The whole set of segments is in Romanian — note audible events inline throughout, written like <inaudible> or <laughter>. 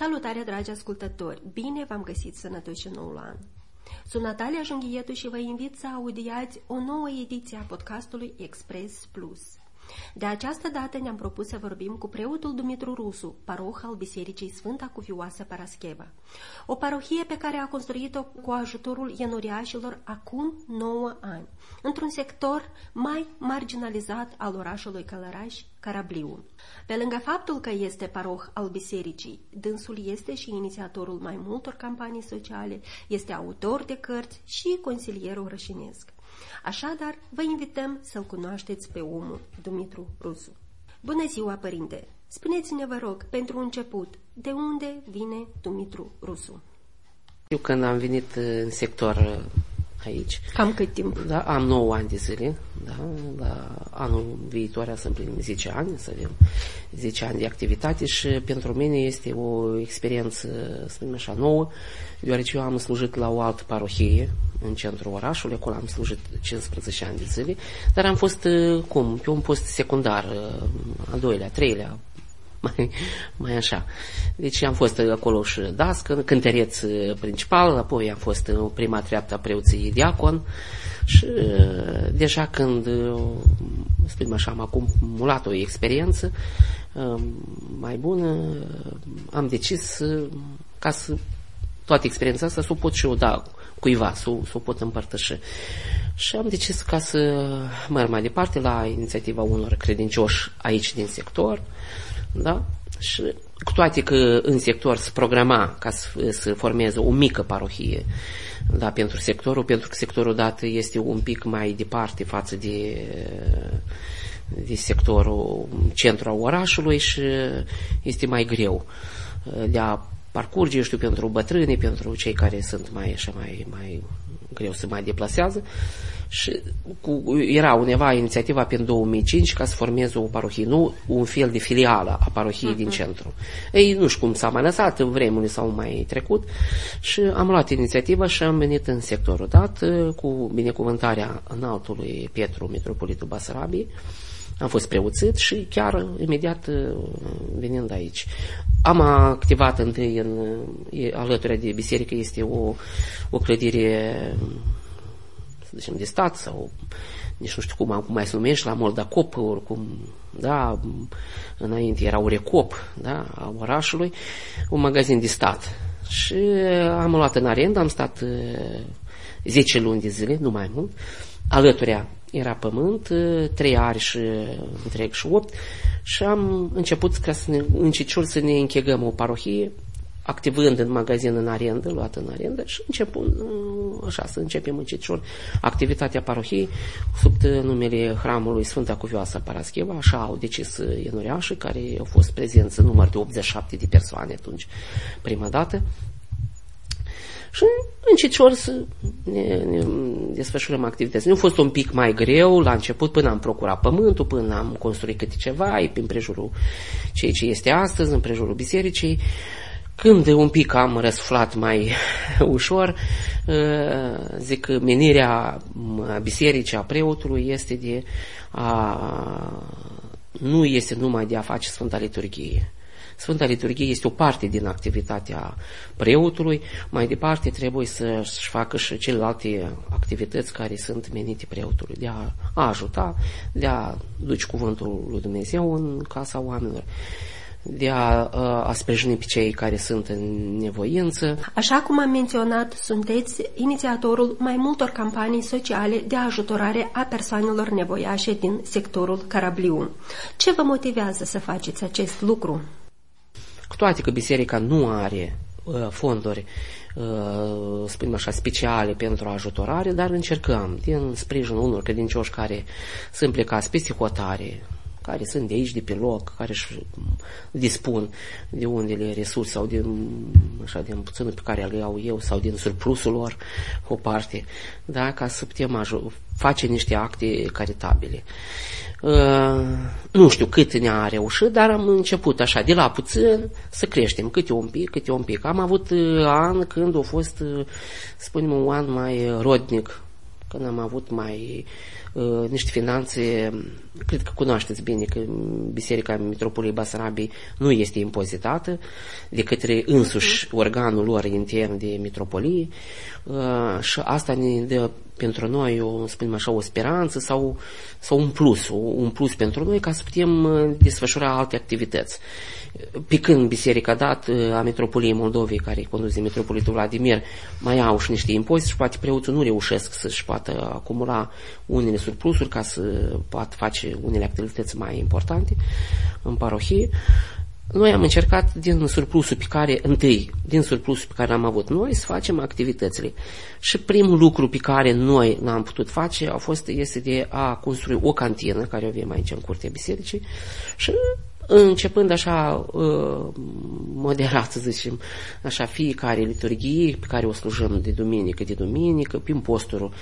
Salutare, dragi ascultători! Bine v-am găsit sănătoși în noul an! Sunt Natalia Jânghietu și vă invit să audiați o nouă ediție a podcastului Express Plus. De această dată ne-am propus să vorbim cu preotul Dumitru Rusu, paroh al Bisericii Sfânta Cuvioasă Parascheva. O parohie pe care a construit-o cu ajutorul ienoriașilor acum 9 ani, într-un sector mai marginalizat al orașului Călăraș, Carabliu. Pe lângă faptul că este paroh al bisericii, dânsul este și inițiatorul mai multor campanii sociale, este autor de cărți și consilier orășinesc. Așadar, vă invităm să-l cunoașteți pe omul Dumitru Rusu. Bună ziua, părinte! Spuneți-ne, vă rog, pentru început, de unde vine Dumitru Rusu? Eu când am venit în sector aici. Cam cât timp? Da, am 9 ani de zile, da, la anul viitor să împlinim 10 ani, să avem 10 ani de activitate și pentru mine este o experiență, să spunem așa, nouă, deoarece eu am slujit la o altă parohie în centrul orașului, acolo am slujit 15 ani de zile, dar am fost, cum, pe un post secundar, al doilea, treilea, mai, mai așa. Deci am fost acolo și dască, cântăreț principal, apoi am fost în prima treaptă a preoției diacon și deja când, spunem așa, am acumulat o experiență mai bună, am decis ca să toată experiența asta să o pot și eu da cuiva, să, să o pot împărtăși. Și am decis ca să merg mai departe la inițiativa unor credincioși aici din sector, uh, da? Și cu toate că în sector se programa ca să, să formeze o mică parohie da, pentru sectorul, pentru că sectorul dat este un pic mai departe față de, de sectorul centru al orașului și este mai greu de a parcurge, eu știu, pentru bătrâni, pentru cei care sunt mai, așa, mai, mai greu să mai deplasează și cu, era undeva inițiativa pe 2005 ca să formeze o parohie, nu un fel de filială a parohiei uh-huh. din mhm. centru. Ei, nu știu cum s-a mai lăsat, în vremurile s-au mai trecut și am luat inițiativa și am venit în sectorul dat cu binecuvântarea înaltului Pietru, Metropolitul Basarabiei. Am fost preoțit și chiar imediat venind aici. Am activat întâi în, alături de biserică, este o, o clădire să zicem, de stat sau nici nu știu cum, cum mai se numește, la Moldacop, oricum, da, înainte era Urecop, da, a orașului, un magazin de stat. Și am luat în arendă, am stat 10 luni de zile, nu mai mult, alăturea era pământ, trei ari și întreg și opt. Și am început ca să ne, înciciul să ne închegăm o parohie activând în magazin în arendă, luat în arendă și începând așa să începem încetșor activitatea parohiei sub numele hramului Sfânta Cuvioasă Parascheva, așa au decis ienureașii care au fost prezenți în număr de 87 de persoane atunci prima dată și încetșor să ne, ne desfășurăm activități. Nu a fost un pic mai greu la început până am procurat pământul, până am construit câte ceva, e în prejurul ceea ce este astăzi, în prejurul bisericii. Când un pic am răsflat mai <laughs> ușor, uh, zic că menirea bisericii a preotului este de a, nu este numai de a face Sfânta Liturghie. Sfânta Liturghie este o parte din activitatea preotului, mai departe trebuie să-și facă și celelalte activități care sunt menite preotului, de a, a ajuta, de a duce cuvântul lui Dumnezeu în casa oamenilor de a, a sprijini pe cei care sunt în nevoință. Așa cum am menționat, sunteți inițiatorul mai multor campanii sociale de ajutorare a persoanelor nevoiașe din sectorul Carabliu. Ce vă motivează să faceți acest lucru? Cu toate că biserica nu are uh, fonduri uh, spunem așa, speciale pentru ajutorare, dar încercăm, din sprijinul unor credincioși care sunt plecați peste hotare, care sunt de aici, de pe loc, care își dispun de unele resurse sau din, așa, din puținul pe care îl iau eu sau din surplusul lor o parte, da, ca să putem face niște acte caritabile. Uh, nu știu cât ne-a reușit, dar am început așa, de la puțin, să creștem, câte un pic, câte un pic. Am avut uh, an când a fost, uh, spunem, un an mai rodnic, când am avut mai uh, niște finanțe, cred că cunoașteți bine că Biserica Mitropoliei Basarabiei nu este impozitată de către însuși mhm. organul lor intern de mitropolie uh, și asta ne dă pentru noi, o, spunem așa, o speranță sau, sau un plus, un plus pentru noi ca să putem uh, desfășura alte activități. Pe când Biserica Dat uh, a Metropoliei Moldovei, care conduce Metropolitul Vladimir, mai au și niște impozite și poate preoții nu reușesc să-și poată acumula unele surplusuri ca să poată face unele activități mai importante în parohie. Noi am încercat din surplusul pe care, întâi, din surplusul pe care l-am avut noi, să facem activitățile. Și primul lucru pe care noi l-am putut face a fost este de a construi o cantină, care o avem aici în curtea bisericii, și începând așa uh, moderat, să zicem, așa fiecare liturghie pe care o slujăm de duminică de duminică, prin postul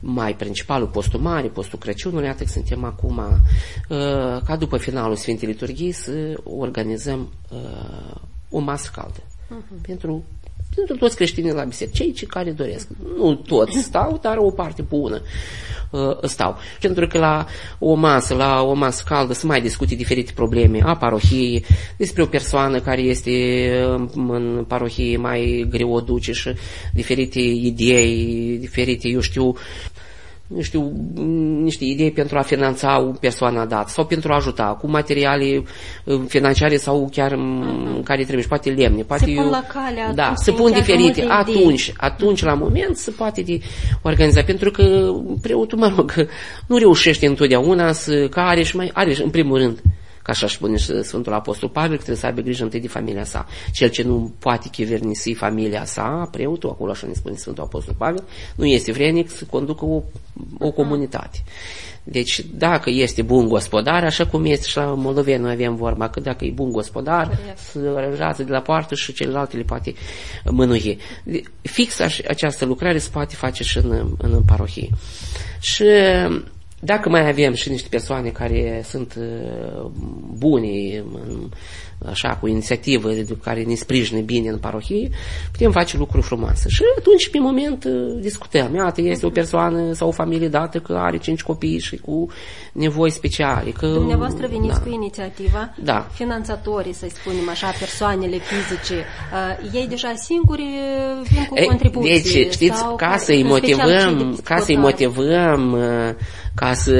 mai principalul, postul mare, postul Crăciunului, iată că suntem acum, uh, ca după finalul Sfintei Liturghii să organizăm uh, o masă caldă uh-huh. pentru pentru toți creștinii la biserică, cei ce care doresc. Nu toți stau, dar o parte bună uh, stau. Pentru că la o masă, la o masă caldă, să mai discute diferite probleme a parohiei, despre o persoană care este în parohie mai greu o duce și diferite idei, diferite, eu știu, nu știu, niște idei pentru a finanța o persoană dată sau pentru a ajuta cu materiale uh, financiare sau chiar uh-huh. care trebuie, și poate lemne. Poate se pun la calea. Da, se pun diferite. Atunci, atunci, la moment, se poate de organiza. Pentru că preotul, mă rog, <laughs> nu reușește întotdeauna să care și mai are, în primul rând, ca așa spune și Sfântul Apostol Pavel, că trebuie să aibă grijă întâi de familia sa. Cel ce nu poate chivernisi familia sa, preotul, acolo așa ne spune Sfântul Apostol Pavel, nu este vrenic să conducă o, o comunitate. Deci dacă este bun gospodar, așa cum este și la Moldoveni, noi avem vorba că dacă e bun gospodar, să aranjează de la poartă și celelalte le poate mânui. Fix această lucrare se poate face și în, în parohie. Și dacă mai avem și niște persoane care sunt uh, bune, așa, cu inițiativă, care ne sprijină bine în parohie, putem face lucruri frumoase. Și atunci, pe moment, uh, discutăm. Iată, este o persoană sau o familie dată că are cinci copii și cu nevoi speciale. Că, Dumneavoastră veniți da. cu inițiativa, da. finanțatorii, să spunem așa, persoanele fizice, uh, ei deja singuri vin cu contribuții. Deci, știți, sau ca să-i motivăm, ca să-i motivăm uh, ca să,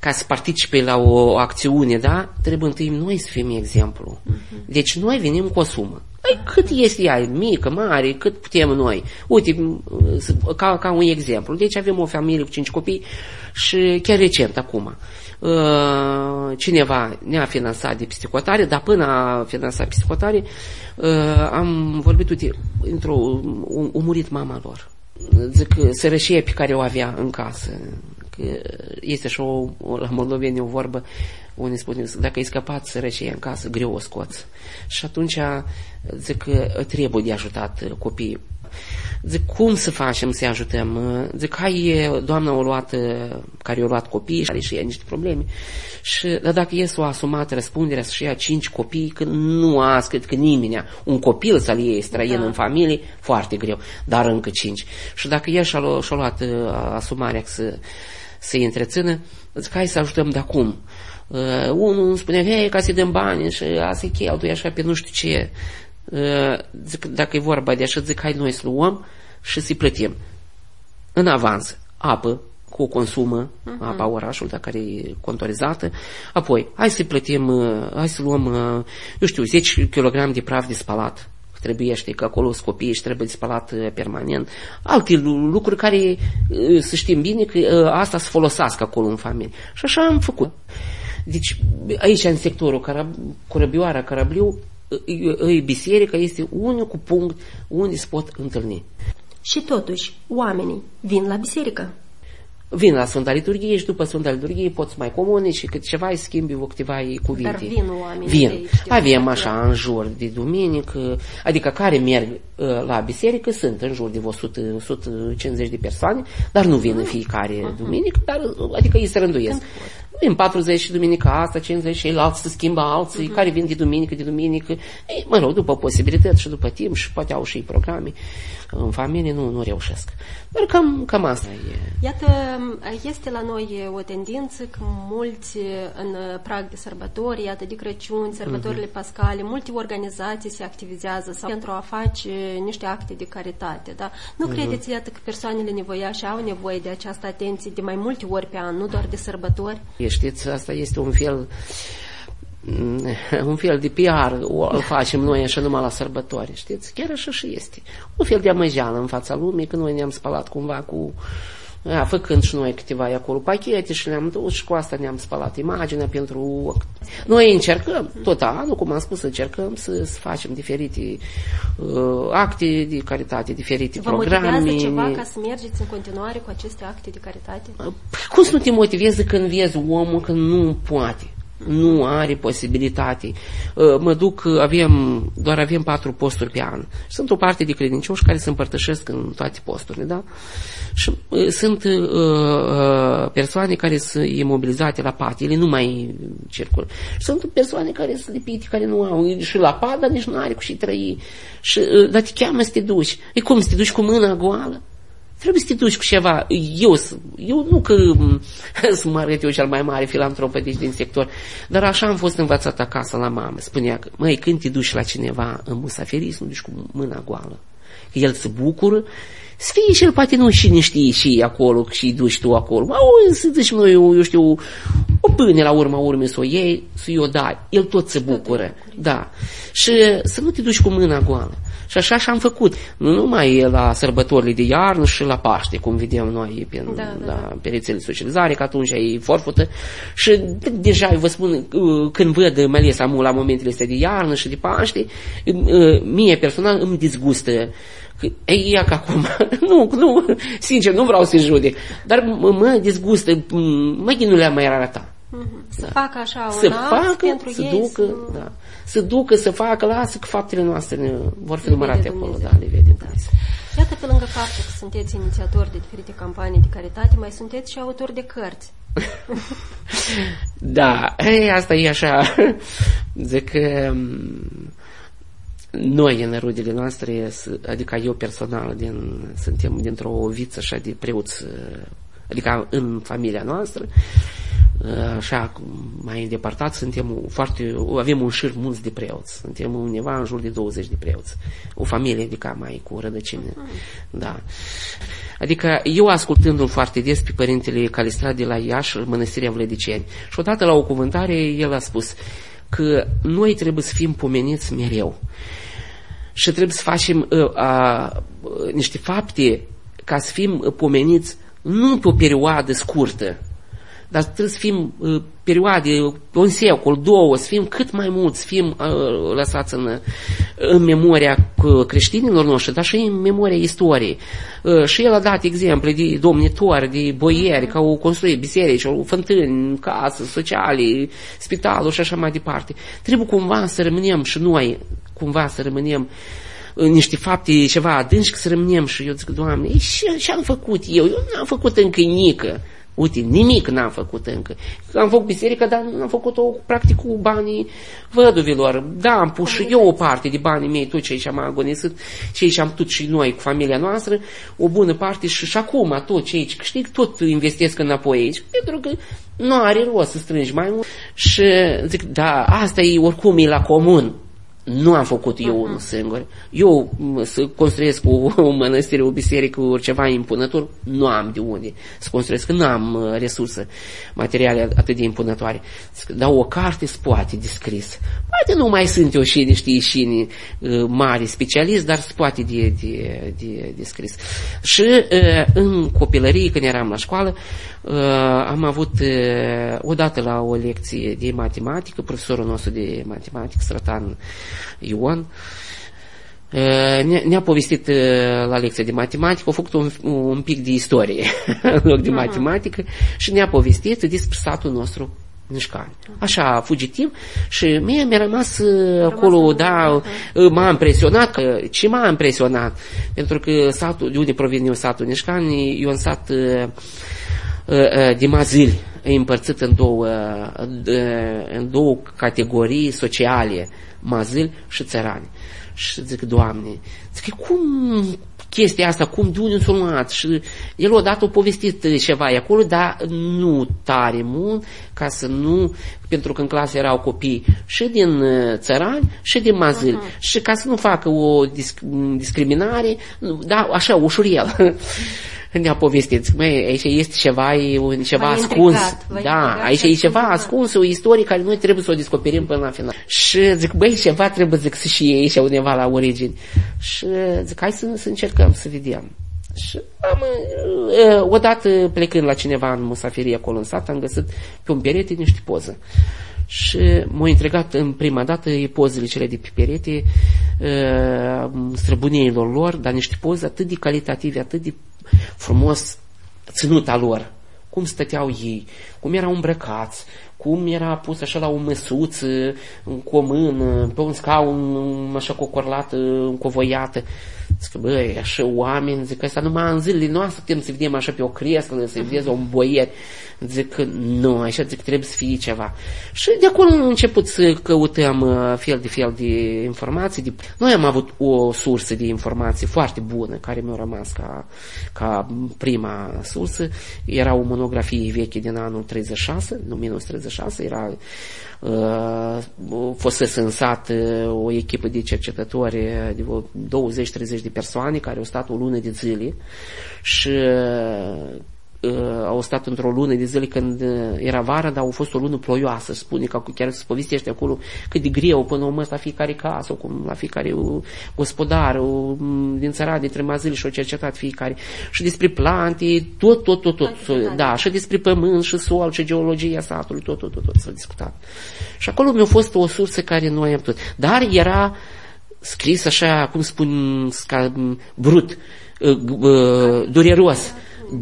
ca să participe la o, o acțiune, da? Trebuie întâi noi să fim exemplu. Uh-huh. Deci noi venim cu o sumă. Păi cât este ea, mică, mare, cât putem noi. Uite, ca, ca un exemplu. Deci avem o familie cu cinci copii și chiar recent, acum, uh, cineva ne-a finanțat de psihotare, dar până a finanțat psihotare, uh, am vorbit, uite, într-o, a murit mama lor zic, sărășie pe care o avea în casă. Că este și o, la moldoveni o vorbă unde spune, dacă ai scăpat sărășie în casă, greu o scoți. Și atunci zic că trebuie de ajutat copiii. Zic, cum să facem să ajutăm? Zic, hai, doamna o luat, care a luat copii și are și ea niște probleme. Și, dar dacă este o asumat răspunderea să-și ia cinci copii, că nu a cred că nimeni, un copil să-l iei străin da. în familie, foarte greu, dar încă cinci. Și dacă ea și-a luat, și-a luat uh, asumarea să se întrețină, zic, hai să ajutăm de acum. Uh, unul îmi spune, hei, ca să dăm bani și a să cheltui așa pe nu știu ce. Uh, zic, dacă e vorba de așa, zic, hai noi să luăm și să-i plătim. În avans, apă, cu o consumă, uh-huh. apa orașului, dacă care e contorizată. Apoi, hai să plătim, uh, hai să luăm, uh, eu știu, 10 kg de praf de spălat. Trebuie, știi, că acolo sunt copii și trebuie de spălat uh, permanent. Alte lucruri care, să știm bine, că asta să folosească acolo în familie. Și așa am făcut. Deci, aici, în sectorul Carab- Corăbioara, Carabliu, biserica este unicul punct unde se pot întâlni. Și totuși, oamenii vin la biserică vin la Sfânta Liturghie și după Sfânta Liturghie poți mai comune și cât ceva îi schimbi cu câteva cuvinte. Dar vin oamenii Vin. Aici, Avem așa în jur de duminică, adică care merg uh, la biserică sunt în jur de 100, 150 de persoane, dar nu vin în fiecare uh-huh. duminică, dar adică îi se rânduiesc. Vin 40 duminica asta, 50 și alții se schimbă alții, uh-huh. care vin de duminică, de duminică. Ei, mă rog, după posibilități și după timp și poate au și programe în familie, nu, nu reușesc. Dar cam, cam asta e. Iată, este la noi o tendință că mulți în prag de sărbători, iată de Crăciun, sărbătorile uh-huh. pascale, multe organizații se activizează sau pentru a face niște acte de caritate. Da? Nu uh-huh. credeți, iată, că persoanele nevoiașe au nevoie de această atenție de mai multe ori pe an, nu doar de sărbători? Știți, asta este un fel un fel de PR o facem noi așa numai la sărbători, știți? Chiar așa și este. Un fel de amăjeală în fața lumii, că noi ne-am spălat cumva cu a, făcând și noi câteva acolo pachete și le-am dus și cu asta ne-am spălat imaginea pentru... Noi încercăm, tot anul, cum am spus, încercăm să, să facem diferite uh, acte de caritate, diferite Vă programe. Vă ceva ca să mergeți în continuare cu aceste acte de caritate? Păi, cum să nu te motivezi când vezi omul că nu poate? Nu are posibilitate. Uh, mă duc, avem, doar avem patru posturi pe an. Sunt o parte de credincioși care se împărtășesc în toate posturile, da? Și uh, sunt uh, uh, persoane care sunt imobilizate la pat, ele nu mai circulă. Și sunt persoane care sunt lipite, care nu au și la pat, dar nici nu are cu și trăi. Și, uh, dar te cheamă să te duci. E cum, să te duci cu mâna goală? Trebuie să te duci cu ceva. Eu, eu nu că să mă arăt eu cel mai mare filantropă deci din sector, dar așa am fost învățat acasă la mamă. Spunea că, măi, când te duci la cineva în musaferii, să nu duci cu mâna goală. Că el se bucură să fie și el poate nu și ne știe și acolo și duci tu acolo. Mă, să zici noi, eu, eu știu, o pâine la urma urmei să o iei, să o dai. El tot se bucură. Da. Și să nu te duci cu mâna goală. Și așa și-am făcut. Nu numai la sărbătorile de iarnă și la Paște, cum vedem noi pe, da, da, la da. pe rețele socializare, că atunci e forfută. Și deja vă spun, uh, când văd, mai ales am la momentele astea de iarnă și de Paște, uh, mie personal îmi disgustă ei, ia că acum, <laughs> nu, nu, sincer, nu vreau să-i judec, dar mă, mă disgustă, mă, nu le-am mai arătat. Mm-hmm. Să da. facă așa un să facă, pentru să ei, ducă, să... Da. să ducă, să facă, lasă că faptele noastre ne vor fi numărate acolo, da, le vede da. Iată, pe lângă faptul că sunteți inițiatori de diferite campanii de caritate, mai sunteți și autor de cărți. <laughs> da, ei, asta e așa, <laughs> zic că mm, noi în rudele noastre, adică eu personal, din, suntem dintr-o viță așa de preoți, adică în familia noastră, așa mai îndepărtat, suntem foarte, avem un șir mulți de preoți, suntem undeva în jur de 20 de preoți, o familie adică mai cu rădăcine, da. Adică eu ascultându-l foarte des pe părintele Calistrat de la Iași, Mănăstirea Vlădiceni, și odată la o cuvântare el a spus că noi trebuie să fim pomeniți mereu. Și trebuie să facem uh, uh, niște fapte ca să fim pomeniți nu pe o perioadă scurtă, dar trebuie să fim uh, perioade, un secol, două, să fim cât mai mulți, să fim uh, lăsați în, în memoria creștinilor noștri, dar și în memoria istoriei. Uh, și el a dat exemple de domnitori, de boieri, că au construit biserici, au fântâni, case, sociale, spitaluri și așa mai departe. Trebuie cumva să rămânem și noi, cumva să rămânem în niște fapte ceva adânci, să rămânem și eu zic, Doamne, ce am făcut eu? Eu n-am făcut încă nică. Uite, nimic n-am făcut încă. Am făcut biserică, dar n-am făcut-o practic cu banii văduvilor. Da, am pus și eu o parte de banii mei, tot ce am agonisit, ce am putut și noi cu familia noastră, o bună parte și, și acum tot ce aici câștig, tot investesc înapoi aici, pentru că nu are rost să strângi mai mult. Și zic, da, asta e oricum e la comun nu am făcut eu unul singur. Eu să construiesc o, <laughs> o mănăstire, o biserică, ceva impunător, nu am de unde să construiesc, că nu am uh, resurse materiale atât de impunătoare. Dar o carte se poate descris. Poate nu mai sunt eu și niște ieșini uh, mari specialist, dar se poate de, de, de, de scris. Și uh, în copilărie, când eram la școală, am avut odată la o lecție de matematică, profesorul nostru de matematică, Strătan Ion, ne-a povestit la lecția de matematică, a făcut un, un pic de istorie <laughs> în loc de matematică și ne-a povestit despre satul nostru Nișcani. Așa, fugitiv și mie mi-a rămas acolo, da, m-a impresionat, că ce m-a impresionat, pentru că satul, de unde provine satul Nișcani, e un sat uh, uh, de mazili, e împărțit în două, în două categorii sociale, mazil și țărani. Și zic, Doamne, zic, cum chestia asta, cum de unde s-a luat și el odată a povestit ceva acolo, dar nu tare mult, ca să nu, pentru că în clasă erau copii și din uh, țărani și din mazil uh-huh. și ca să nu facă o disc- discriminare, da, așa, ușurel. <laughs> ne-a povestit, măi, aici este ceva, e un, ceva ascuns. Intrigat, da, aici e ceva ascuns, o istorie care noi trebuie să o descoperim până la final. Și zic, băi, ceva trebuie, zic, să și ei aici undeva la origini. Și zic, hai să, să încercăm să vedem. Și am, odată plecând la cineva în musafirie acolo în sat, am găsit pe un perete niște poze. Și m-a intrigat în prima dată pozele cele de pe perete, străbuniilor lor, dar niște poze atât de calitative, atât de frumos ținuta lor, cum stăteau ei, cum erau îmbrăcați, cum era pus așa la o măsuță, cu o mână, pe un scaun, așa cu o corlată încovoiată. Zic, băi, așa oameni, zic, asta numai în zilele noastre putem să vedem așa pe o creslă, să vedem un boier. Zic că nu, așa zic, trebuie să fie ceva. Și de acolo am început să căutăm uh, fel de fel de informații. De... Noi am avut o sursă de informații foarte bună, care mi-a rămas ca, ca prima sursă. Era o monografie veche din anul 36, nu minus 36, era uh, fusese în sat uh, o echipă de cercetători de 20-30 de persoane care au stat o lună de zile și uh, au stat într-o lună de zile când uh, era vara, dar au fost o lună ploioasă. Spune că chiar se povestește acolo cât de greu până la la fiecare casă, cum la fiecare gospodar din țara de tremazili și-au cercetat fiecare. Și despre plante, tot, tot, tot, tot. tot da, și despre pământ și sol și geologia satului, tot, tot, tot, tot s-a discutat. Și acolo mi-a fost o sursă care nu am putut. Dar era scris așa, cum spun, ca brut, uh, uh, dureros.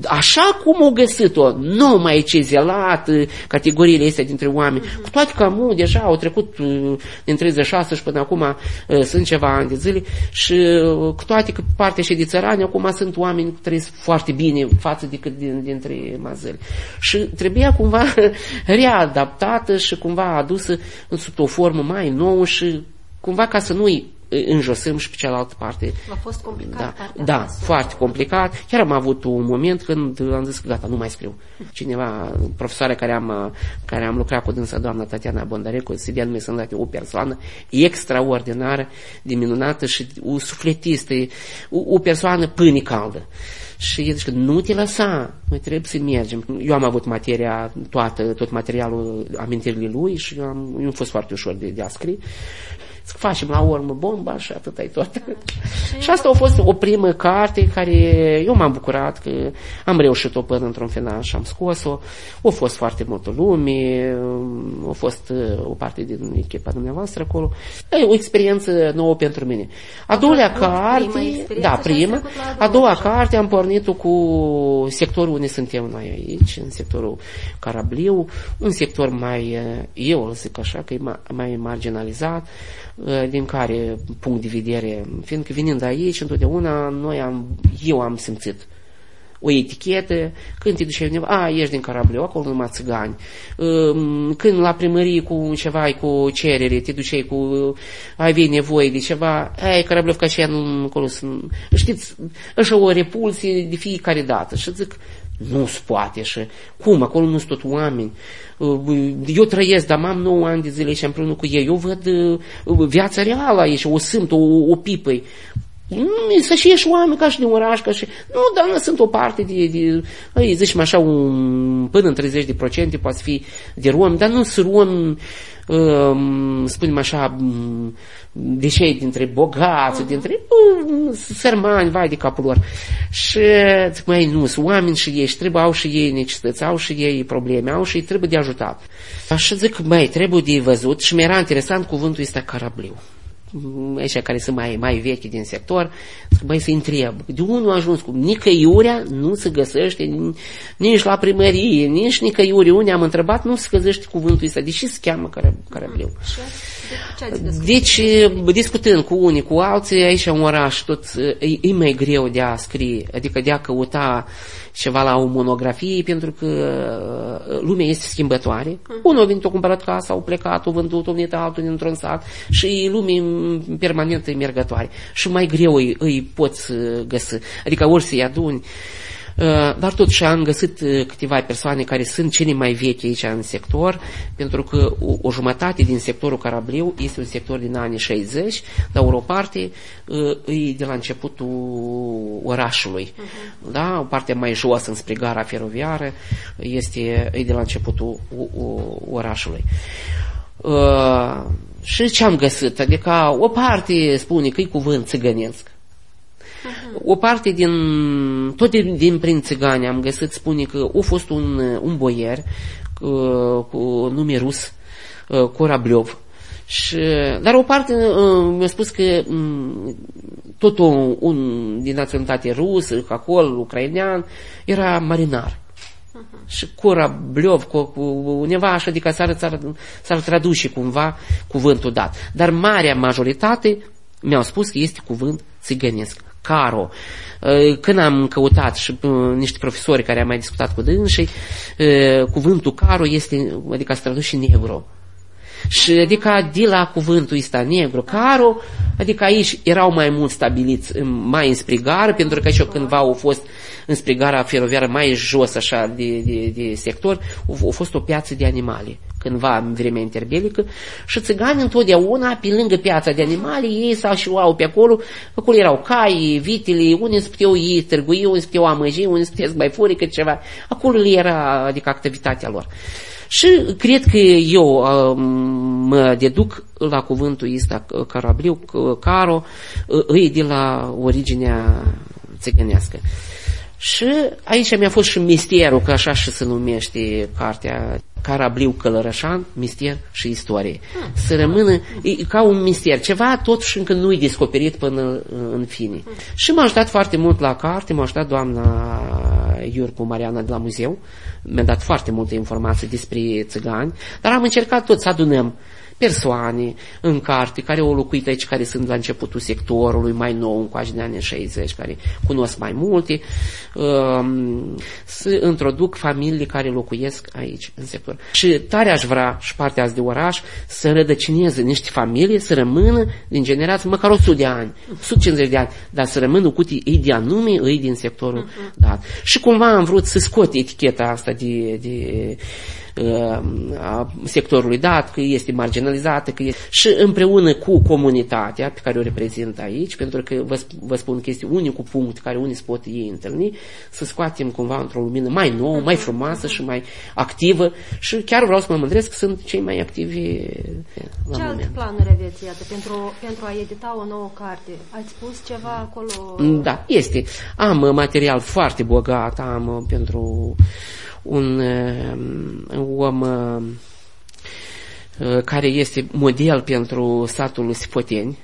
Așa cum o găsit-o, nu mai cezelat categoriile astea dintre oameni, uh-huh. cu toate că mu, deja au trecut uh, din 36 și până acum uh, sunt ceva ani de zile și uh, cu toate că partea și de țărani, acum sunt oameni care trăiesc foarte bine față decât din, dintre mazări. Și trebuia cumva <laughs> readaptată și cumva adusă în sub o formă mai nouă și cumva ca să nu-i înjosăm și pe cealaltă parte. A fost complicat da, partea Da, asta. foarte complicat. Chiar am avut un moment când am zis că gata, nu mai scriu. Cineva, profesoare care am, care am lucrat cu dânsa, doamna Tatiana Bondarecu, Sidia nume să o persoană extraordinară, de minunată și o sufletistă, o, o persoană pâine caldă. Și el zice că nu te lăsa, noi trebuie să mergem. Eu am avut materia, toată, tot materialul amintirii lui și eu am, eu am fost foarte ușor de, de a scrie să facem la urmă bomba și atât ai tot. <laughs> și asta a fost o primă carte care eu m-am bucurat că am reușit-o până într-un final și am scos-o. A fost foarte multă lume, a fost uh, o parte din echipa dumneavoastră acolo. E o experiență nouă pentru mine. A doua carte, da, prima, a doua carte am pornit-o cu sectorul unde suntem noi aici, în sectorul Carabliu, un sector mai, uh, eu zic așa, că e mai marginalizat, Uh, din care punct de vedere, fiindcă venind de aici, întotdeauna noi am, eu am simțit o etichetă, când te duceai undeva, a, ești din Carableu, acolo numai țigani. Um, când la primărie cu ceva, ai cu cerere, te duceai cu, ai vei nevoie de ceva, ai Carableu ca și nu, acolo sunt, știți, așa o repulsie de fiecare dată. Și zic, nu se poate și cum, acolo nu sunt tot oameni. Eu trăiesc, dar am 9 ani de zile și împreună cu ei. Eu văd uh, viața reală aici, o simt, o, o pipă. Să și ieși oameni ca și din oraș, ca și... Nu, dar sunt o parte de... de îi zicem așa, un, până în 30% de procente poate fi de rom, dar nu sunt rom, um, spunem așa, de cei dintre bogați, uh-huh. dintre uh, sărmani, vai de capul lor. Și zic, mai nu, sunt oameni și ei și trebuie, au și ei necesități, au și ei probleme, au și ei trebuie de ajutat. Așa zic, mai trebuie de văzut și mi-era interesant cuvântul ăsta carabliu ăștia care sunt mai, mai vechi din sector, băi, să întreb, de unde a ajuns? Cu nicăiurea nu se găsește nici la primărie, nici nicăiuri. Unde am întrebat, nu se găsește cuvântul ăsta. Deși se cheamă carabliu. Deci, discutând cu unii, cu alții, aici în oraș, tot, e, e mai greu de a scrie, adică de a căuta ceva la o monografie, pentru că uh, lumea este schimbătoare. Uh-huh. Unul a venit, a cumpărat casa, au plecat, au vândut, au venit altul dintr-un sat și lumea permanent e mergătoare. Și mai greu îi, îi poți găsi. Adică ori să-i aduni, Uh, dar totuși am găsit uh, câteva persoane care sunt cele mai vechi aici în sector, pentru că o, o jumătate din sectorul carabliu este un sector din anii 60, dar o parte uh, e de la începutul orașului. Uh-huh. Da? O parte mai jos înspre gara feroviară este e de la începutul orașului. Uh, și ce am găsit? Adică o parte spune că e cuvânt țigănesc, o parte din, tot din, din prin țigani am găsit, spune că a fost un, un boier cu, cu nume rus, Corabliov, uh, și, dar o parte uh, mi-a spus că um, tot un, un din naționalitate rusă, acolo, ucrainean, era marinar. Uh-huh. Și Corabliov, cu, cu undeva așa, adică s-ar, s-ar, s-ar traduce cumva cuvântul dat. Dar marea majoritate mi-au spus că este cuvânt țigănesc. Caro. Uh, când am căutat și uh, niște profesori care am mai discutat cu dânsii, uh, cuvântul caro este, adică se traduce negru. Și adică de la cuvântul ăsta negru, caro, adică aici erau mai mult stabiliți mai înspre gară, pentru că și cândva au fost înspre gara feroviară mai jos așa de, de, de sector, a fost o piață de animale cândva în vremea interbelică și țiganii întotdeauna pe lângă piața de animale ei s-au și au pe acolo, acolo erau cai, vitele, unde se puteau ei târgui, unde se puteau amăji, unde se puteau mai furi, cât ceva. Acolo era, adică activitatea lor. Și cred că eu uh, mă deduc la cuvântul ăsta carabliu, caro, îi de la originea țigănească. Și aici mi-a fost și misterul, că așa și se numește cartea Carabliu Călărășan, mister și istorie. Hmm. Să rămână e, ca un mister, ceva totuși încă nu-i descoperit până în fine. Hmm. Și m-a ajutat foarte mult la carte, m-a ajutat doamna Iurcu Mariana de la muzeu, mi-a dat foarte multe informații despre țigani, dar am încercat tot să adunăm persoane în carte care au locuit aici, care sunt la începutul sectorului, mai nou, în coaje de anii 60, care cunosc mai multe, um, să introduc familii care locuiesc aici, în sector. Și tare aș vrea și partea azi de oraș să rădăcineze niște familii, să rămână din generație măcar 100 de ani, 150 de ani, dar să rămână cu ei de anume, ei din sectorul uh-huh. dat. Și cumva am vrut să scot eticheta asta de, de a sectorului dat, că este marginalizată, că este... și împreună cu comunitatea pe care o reprezint aici, pentru că vă, vă spun că este unicul punct care unii se pot ei întâlni, să scoatem cumva într-o lumină mai nouă, mai frumoasă și mai activă și chiar vreau să mă mândresc că sunt cei mai activi la Ce moment. alte planuri aveți, iată, pentru, pentru a edita o nouă carte? Ați spus ceva acolo? Da, este. Am material foarte bogat, am pentru un, um, om um, uh, care este model pentru satul Sipoteni,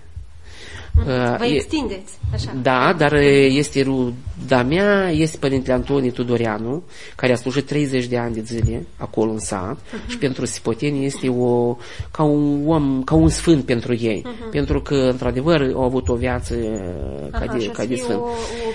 Vă extindeți, așa. Da, dar este ruda mea, este Părintele Antonie Tudoreanu, care a slujit 30 de ani de zile acolo în sat uh-huh. și pentru Sipoteni este o, ca un om, ca un sfânt pentru ei, uh-huh. pentru că, într-adevăr, au avut o viață Aha, ca de, ca de sfânt. O, o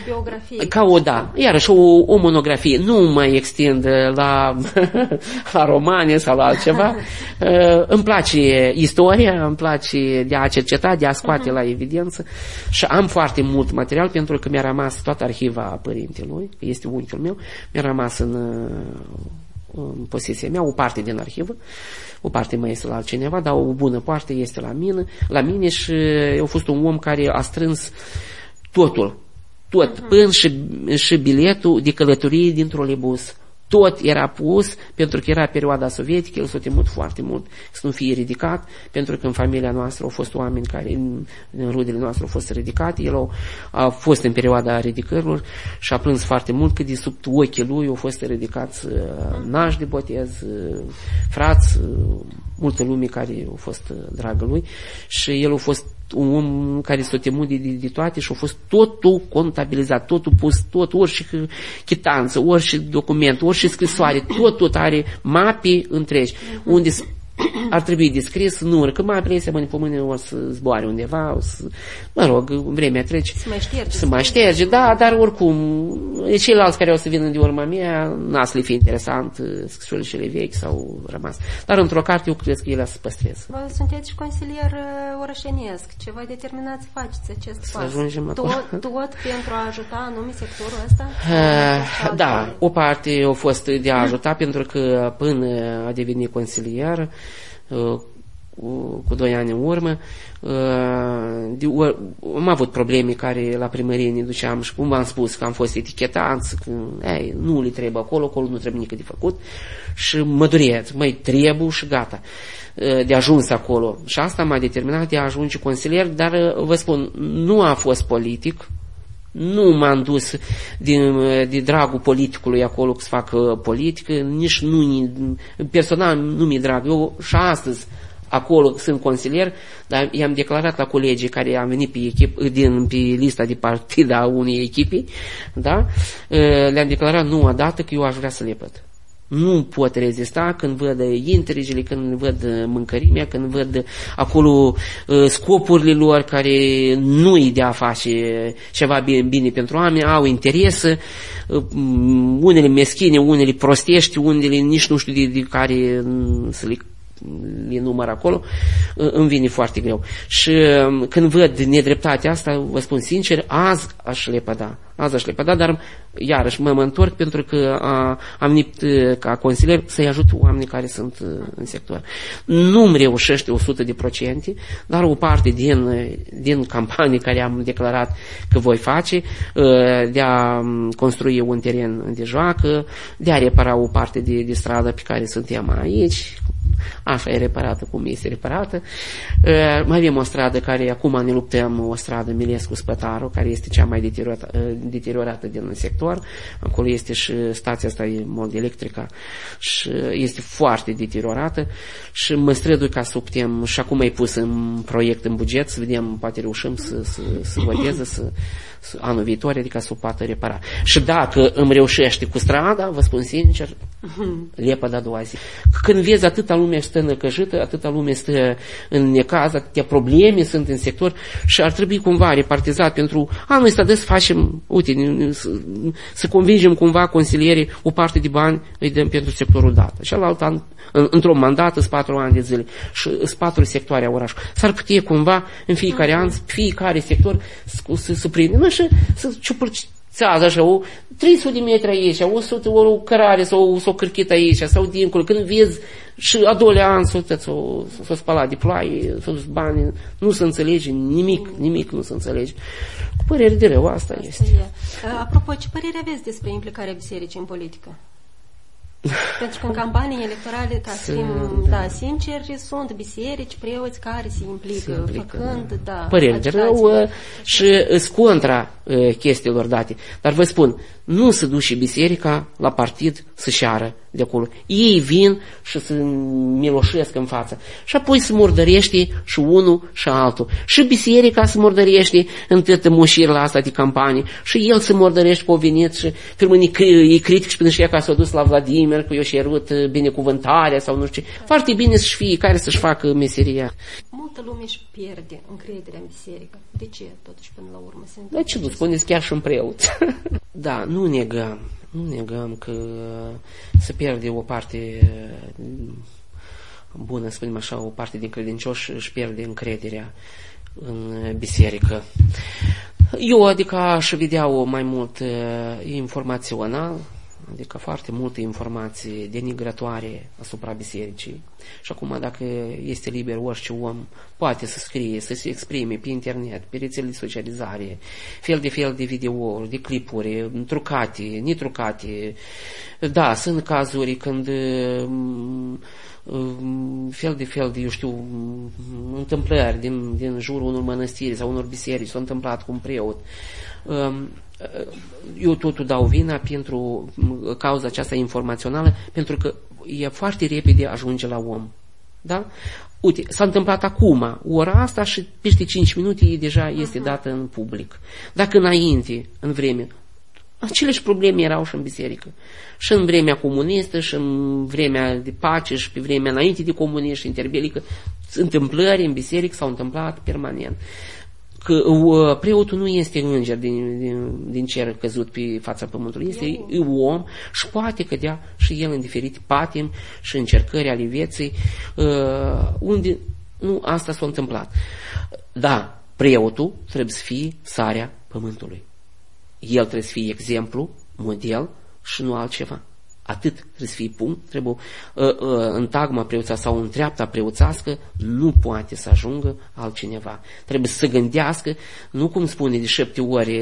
biografie. Ca o, da, iarăși o, o monografie. Nu mai extind la, <laughs> la romane sau la altceva. <laughs> îmi place istoria, îmi place de a cerceta, de a scoate uh-huh. la evidență experiență și am foarte mult material pentru că mi-a rămas toată arhiva părintelui, este unchiul meu, mi-a rămas în, în posesia mea, o parte din arhivă, o parte mai este la altcineva, dar o bună parte este la mine, la mine și eu a fost un om care a strâns totul, tot, uh-huh. până și, și biletul de călătorie dintr-un trolebus tot era pus, pentru că era perioada sovietică, el s-a temut foarte mult să nu fie ridicat, pentru că în familia noastră au fost oameni care, în, în rudele noastre au fost ridicate, el a, a fost în perioada ridicărilor și a plâns foarte mult că de sub ochii lui au fost ridicați uh, nași de botez, uh, frați, uh, multă lume care au fost dragă lui și el a fost un om care s-a temut de, de, de toate și a fost totul contabilizat, totul pus, tot, orice chitanță, orice document, orice scrisoare, tot, tot are mape întregi, unde ar trebui descris, nu urcă mai presia mâine pe mâine o să zboare undeva, o să, mă rog, vremea trece. Să mai șterge. Să mai șterge, da, dar oricum, ceilalți care o să vină de urma mea, n-a să le fie interesant scrisorile cele vechi sau rămas. Dar într-o carte eu cred că ele să păstrez. Vă sunteți și consilier uh, orășenesc. Ce vă determinați să faceți acest Să pas? ajungem tot, acolo. <laughs> tot pentru a ajuta anume sectorul ăsta? Uh, Da, o parte a fost de a <laughs> ajuta pentru că până a devenit consilier, uh, cu cu doi ani în urmă, uh, de ori- am avut probleme care la primărie ne duceam și cum v-am spus că am fost etichetați, că ei, nu le trebuie acolo, acolo nu trebuie nică de făcut. Și mă dureți, mai trebuie și gata. Uh, de ajuns acolo. Și asta m-a determinat de a ajunge consilier, dar uh, vă spun, nu a fost politic, nu m-am dus din, de dragul politicului acolo să fac uh, politică, nici nu, personal nu mi-e drag. Eu și astăzi acolo sunt consilier, dar i-am declarat la colegii care am venit pe, echip, din, pe lista de partid a unei echipe, da? Uh, le-am declarat nu odată că eu aș vrea să lepăd. Nu pot rezista când văd intrigile, când văd mâncărimea, când văd acolo uh, scopurile lor care nu-i de a face ceva bine, bine pentru oameni, au interes, uh, unele meschine, unele prostești, unele nici nu știu de, de care mm, să le le număr acolo, uh, îmi vine foarte greu. Și um, când văd nedreptatea asta, vă spun sincer, azi aș lepăda. Azi aș lepăda, dar iarăși mă, mă întorc pentru că a, am venit uh, ca consilier să-i ajut oamenii care sunt uh, în sector. Nu-mi reușește 100 de procente, dar o parte din, uh, din campanii care am declarat că voi face, uh, de a um, construi un teren de joacă, de a repara o parte de, de stradă pe care suntem aici, așa e reparată cum este reparată. Uh, Mai avem o stradă care acum ne luptăm, o stradă Milescu Spătaru, care este cea mai deteriorată, uh, deteriorată din sector. Acolo este și stația asta e mod electrică și este foarte deteriorată și mă strădui ca să optăm și acum ai pus în proiect în buget să vedem, poate reușim să, să, să voteze, să, să, anul viitor, adică să o poată repara. Și dacă îmi reușește cu strada, vă spun sincer, lepă de a doua zi. Când vezi atâta lume stă năcăjită, atâta lume stă în necaz, atâtea probleme sunt în sector și ar trebui cumva repartizat pentru anul ăsta de să facem, uite, să, să convingem cumva consilierii o parte de bani îi dăm pentru sectorul dat. Și alt an, în, într-o mandată, sunt patru ani de zile și sunt patru sectoare a orașului. S-ar putea cumva în fiecare an, fiecare sector să, să, să prinde, nu, și să ciupărțează așa, o 300 de metri aici, 100 o cărare sau, sau o cârchită aici, sau dincolo, când vezi și a doilea an s-o, s-o, s-o spălat de ploaie, s-o dus bani, nu se înțelege nimic, nimic nu se înțelege. Cu părere de rău, asta, Asta este. e. Uh, Apropo, ce părere aveți despre implicarea bisericii în politică? Pentru că în campanii electorale, ca să fim da, sinceri, sunt biserici, preoți care se implică, Se implică, făcând, da, păreri de agitații. rău uh, și îs contra uh, chestiilor date. Dar vă spun, nu se duce biserica la partid să șeară de acolo. Ei vin și se miloșesc în față. Și apoi se murdărește și unul și altul. Și biserica se murdărește în toată moșirea asta de campanie. Și el se murdărește pe o venit și firmă îi critic și până și ea că s-a dus la Vladimir, că i-a cerut uh, binecuvântarea sau nu știu ce. Foarte bine să-și fie care să-și facă meseria. Multă lume își pierde încrederea în biserică. De ce, totuși, până la urmă se întâmplă? Dar ce nu spuneți chiar și în preot? <laughs> da, nu negăm, nu negăm că se pierde o parte bună, să spunem așa, o parte din credincioși își pierde încrederea în biserică. Eu, adică, aș vedea o mai mult uh, informațional, adică foarte multe informații denigratoare asupra bisericii. Și acum, dacă este liber, orice om poate să scrie, să se exprime pe internet, pe rețele de socializare, fel de fel de videouri, de clipuri, trucate, netrucate. Da, sunt cazuri când um, um, fel de fel de, eu știu, um, întâmplări din, din jurul unor mănăstiri sau unor biserici s-au întâmplat cu un preot. Um, eu totul dau vina pentru cauza aceasta informațională, pentru că e foarte repede ajunge la om. Da? Uite, s-a întâmplat acum, ora asta și peste 5 minute e deja este dată în public. Dacă înainte, în vreme, Aceleși probleme erau și în biserică. Și în vremea comunistă, și în vremea de pace, și pe vremea înainte de comunism și interbelică, întâmplări în biserică s-au întâmplat permanent. Că uh, preotul nu este înger din, din, din cer căzut pe fața pământului, este e om și poate cădea și el în diferite patim și încercări ale vieții, uh, unde nu asta s-a întâmplat. Da, preotul trebuie să fie sarea pământului. El trebuie să fie exemplu, model și nu altceva. Atât trebuie să fie punct, trebuie uh, uh, în tagma preoța sau în treapta preoțească nu poate să ajungă altcineva. Trebuie să se gândească, nu cum spune de șapte ori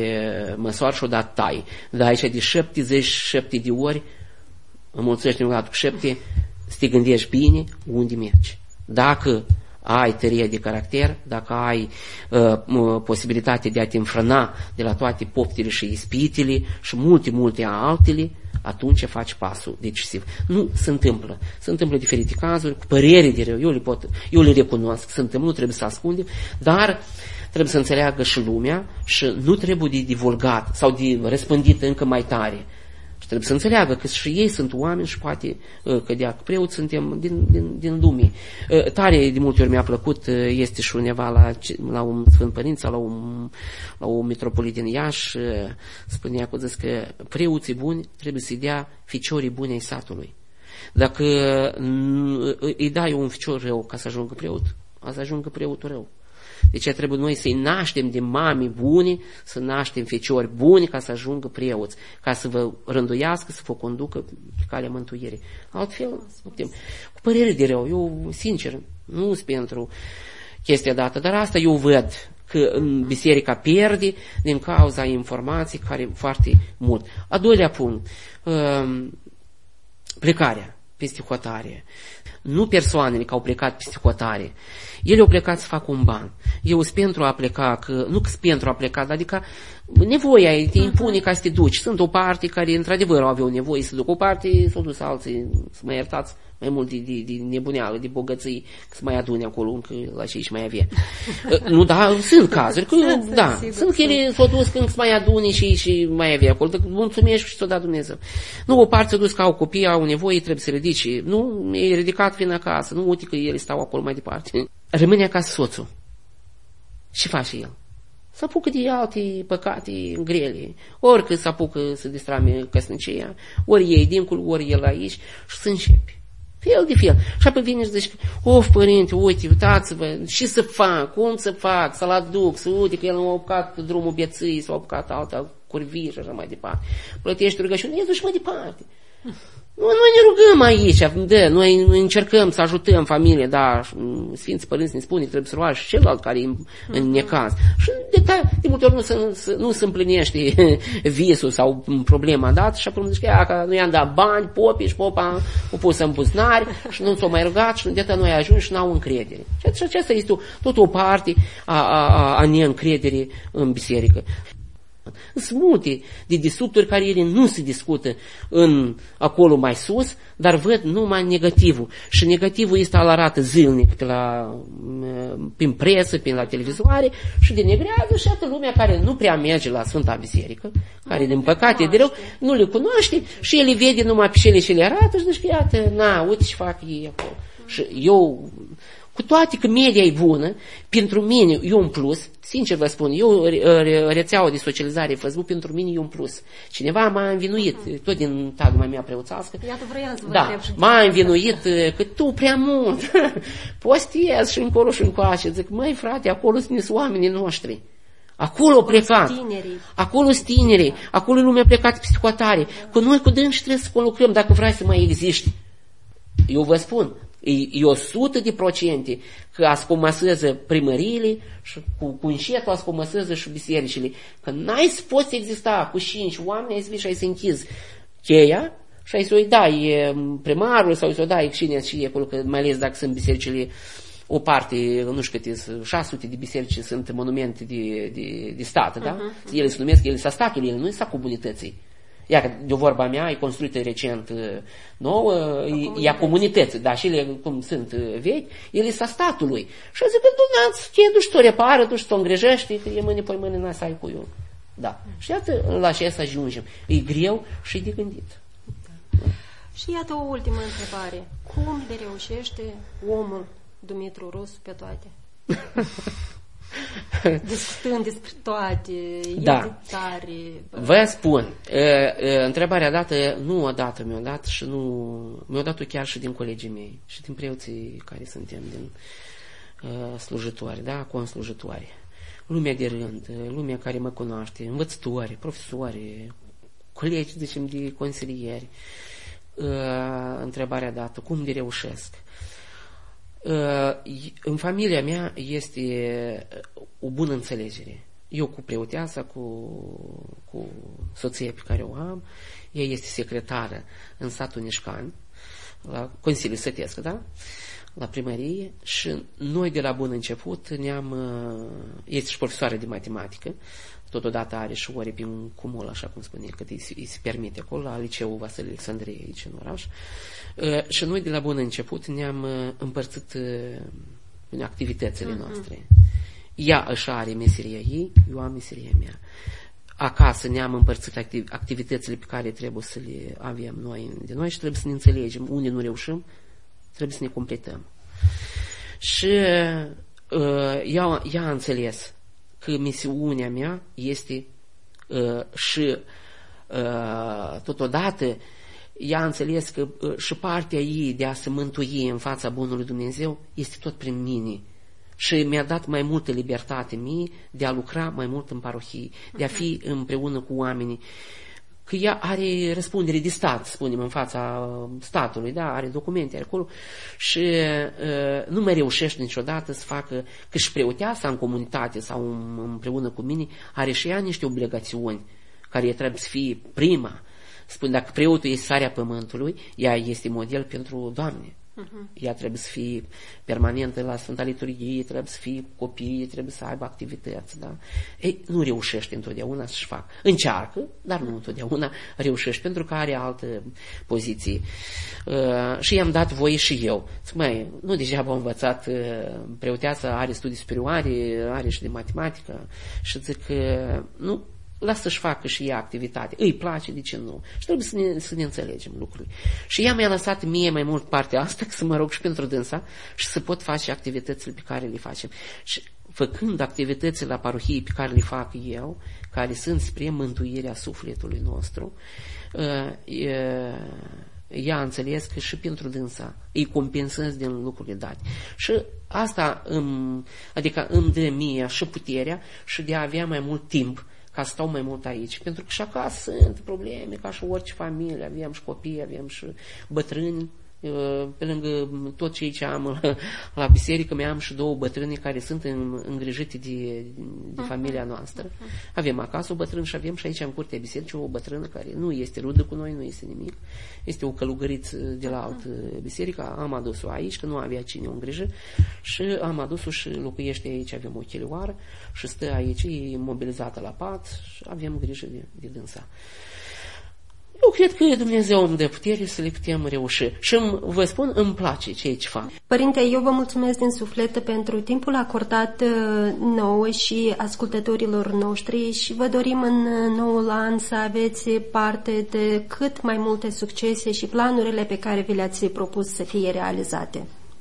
măsoară și odată tai, dar aici de 77 de ori înmulțește un cu șapte, să te gândești bine unde mergi. Dacă ai tărie de caracter, dacă ai uh, posibilitatea de a te înfrâna de la toate poftele și ispitele și multe, multe altele, atunci faci pasul decisiv. Nu se întâmplă. Se întâmplă diferite cazuri, cu părere de rău, eu le, pot, eu le recunosc, se întâmplă, nu trebuie să ascundem, dar trebuie să înțeleagă și lumea și nu trebuie de divulgat sau de răspândit încă mai tare. Și trebuie să înțeleagă că și ei sunt oameni și poate uh, cădea. Preoți suntem din, din, din lume. Uh, tare de multe ori mi-a plăcut, uh, este și undeva la, la un Sfânt Părinte sau la un, la un metropolit din Iași, spunea cu zis că preoții buni trebuie să-i dea ficiorii buni ai satului. Dacă îi dai un ficior rău ca să ajungă preot, a să ajungă preotul rău. Deci trebuie noi să-i naștem de mami bune, să naștem feciori buni ca să ajungă preoți, ca să vă rânduiască, să vă conducă pe calea mântuirii. Altfel, nu putem. Cu părere de rău, eu, sincer, nu sunt pentru chestia dată, dar asta eu văd că în biserica pierde din cauza informației care foarte mult. A doilea punct, um, plecarea peste hotare. Nu persoanele care au plecat peste hotare. Ele au plecat să facă un ban. Eu sunt pentru a pleca, că, nu că pentru a pleca, adică nevoia te impune ca să te duci. Sunt o parte care într-adevăr au aveau nevoie să duc o parte, s-au dus alții, să mă iertați, mai mult de, de, de nebuneală, de bogății, să mai adune acolo încă la ce și mai avea. <laughs> nu, da, sunt cazuri, că, da, sigur, sunt ele s-au dus când să mai adune și, și mai avea acolo, dar mulțumesc și s-o dat Dumnezeu. Nu, o parte s-a dus că au copii, au nevoie, trebuie să ridice. Nu, e ridicat vin acasă, nu uite că ele stau acolo mai departe. <laughs> Rămâne acasă soțul. Și face el? să apucă de alte păcate grele, ori că să apucă să distrame căsnicia, ori ei dincolo, ori el aici și să începe. Fel de fel. Și apoi vine și zice, of, părinte, uite, uitați-vă, și să fac, cum să fac, să-l aduc, să uite că el nu a apucat drumul beții, s-a apucat alta curvii și așa mai departe. Plătește rugăciune, el și mai departe. Noi, noi ne rugăm aici, de, noi încercăm să ajutăm familie, da, Sfinții Părinți ne spune că trebuie să roage și celălalt care e în, în necaz. Și de, de, de multe ori nu se, nu se împlinește <laughs> visul sau problema dată și apoi zice că, că nu i-am dat bani, popii și popa o pus în buznari și nu s-au mai rugat și de noi ajuns și n-au încredere. Și aceasta este tot o parte a, a, a, a neîncrederii în biserică. Sunt multe de discuturi care ele nu se discută în acolo mai sus, dar văd numai negativul. Și negativul este al arată zilnic pe la, prin presă, prin la televizoare și denegrează și atât lumea care nu prea merge la Sfânta Biserică, care din păcate de rău nu le cunoaște și ele vede numai pe cele și le arată și zice, iată, na, uite ce fac ei acolo. Și eu cu toate că media e bună, pentru mine e un plus, sincer vă spun, eu rețeaua de socializare Facebook pentru mine e un plus. Cineva m-a învinuit, tot din tagma mea preoțească. Iată, vreau să vă da, m-a învinuit că tu prea mult <laughs> postezi și încolo și încoace. Zic, măi frate, acolo sunt oamenii noștri. Acolo au plecat. Acolo sunt tinerii. Acolo lumea a plecat psihotare. Cu noi cu dânsi trebuie să lucrăm dacă vrei să mai existi. Eu vă spun, e, e 100 de procente că ascomaseze primăriile și cu, cu înșetul ascomaseze și bisericile. Că n-ai să poți exista cu cinci oameni, ai să vii și ai să închizi cheia și ai să-i dai primarul sau să-i dai cine și e acolo, că mai ales dacă sunt bisericile o parte, nu știu câte, 600 de biserici sunt monumente de, de, de stat, da? Uh-huh. Ele se numesc, ele sunt statul, ele nu sunt comunității. Iar de vorba mea, e construită recent uh, nouă, e a comunității, dar și ele cum sunt uh, vechi, ele sunt statului. Și zic că, du te duci să o repară, duci să o îngrijești, că e mâine, poi mâine n să ai cu eu. Da. Și iată, la ce să ajungem. E greu și de gândit. Da. Și iată o ultimă întrebare. Cum le reușește omul Dumitru Rus pe toate? <laughs> <laughs> Discutând despre toate, da. editare... Vă spun, întrebarea dată, nu o dată mi-o dat și nu... Mi-o dat-o chiar și din colegii mei și din preoții care suntem, din slujitori, da, conslujitoare. Lumea de rând, lumea care mă cunoaște, învățători, profesori, colegi, zicem, de consilieri, întrebarea dată, cum de reușesc? În familia mea este o bună înțelegere. Eu cu preoteasa, cu, cu soția pe care o am, ea este secretară în satul Nișcan, la Consiliul Sătesc, da? la primărie și noi de la bun început ne-am, este și profesoară de matematică, totodată are și ore pe un cumul, așa cum spune că îi, îi se permite acolo, la liceul Vasile Alexandrie, aici în oraș. Uh, și noi de la bun început ne-am uh, împărțit uh, în activitățile uh-huh. noastre. Ea își are meseria ei, eu am meseria mea. Acasă ne-am împărțit activ, activitățile pe care trebuie să le avem noi de noi și trebuie să ne înțelegem unde nu reușim, trebuie să ne completăm. Și uh, ea, ea a înțeles că misiunea mea este uh, și uh, totodată ea a înțeles că uh, și partea ei de a se mântui în fața Bunului Dumnezeu este tot prin mine. Și mi-a dat mai multă libertate mie de a lucra mai mult în parohie, de a fi împreună cu oamenii că ea are răspundere de stat, spunem, în fața statului, da, are documente are acolo și uh, nu mai reușește niciodată să facă, că și preoteasa în comunitate sau împreună cu mine are și ea niște obligațiuni care trebuie să fie prima. Spune, dacă preotul este sarea pământului, ea este model pentru Doamne. Uh-huh. Ea trebuie să fie permanentă la Sfânta Liturghie, trebuie să fie copii, trebuie să aibă activități. Da? Ei, nu reușește întotdeauna să-și facă. Încearcă, dar nu întotdeauna reușește, pentru că are altă poziție. Uh, și i-am dat voie și eu. Zic, mai, nu degeaba am învățat, uh, preoteasa are studii superioare, are și de matematică și zic, uh, nu, lasă-și facă și ea activitate. Îi place, de ce nu? Și trebuie să ne, să ne înțelegem lucrurile. Și ea mi-a lăsat mie mai mult partea asta, <laughs> să mă rog și pentru dânsa și să pot face activitățile pe care le facem. Și făcând activitățile la parohie pe care le fac eu, care sunt spre mântuirea sufletului nostru, uh, ea a înțeles că și pentru dânsa îi compensez din lucrurile date. Și asta îmi, adică îmi dă mie și puterea și de a avea mai mult timp ca să stau mai mult aici. Pentru că și acasă sunt probleme, ca și orice familie, avem și copii, avem și bătrâni, pe lângă tot ceea ce am la, la biserică, mai am și două bătrâni care sunt în, îngrijite de, de familia noastră. Avem acasă o bătrână și avem și aici în curtea bisericii o bătrână care nu este rudă cu noi, nu este nimic. Este o călugăriță de la altă biserică. Am adus-o aici, că nu avea cine o îngrijă și am adus-o și locuiește aici. Avem o chelioară și stă aici, e mobilizată la pat și avem grijă de, de dânsa. Eu cred că Dumnezeu îmi dă putere să le putem reuși. Și îmi, vă spun, îmi place ceea ce fac. Părinte, eu vă mulțumesc din suflet pentru timpul acordat uh, nouă și ascultătorilor noștri și vă dorim în uh, noul an să aveți parte de cât mai multe succese și planurile pe care vi le-ați propus să fie realizate.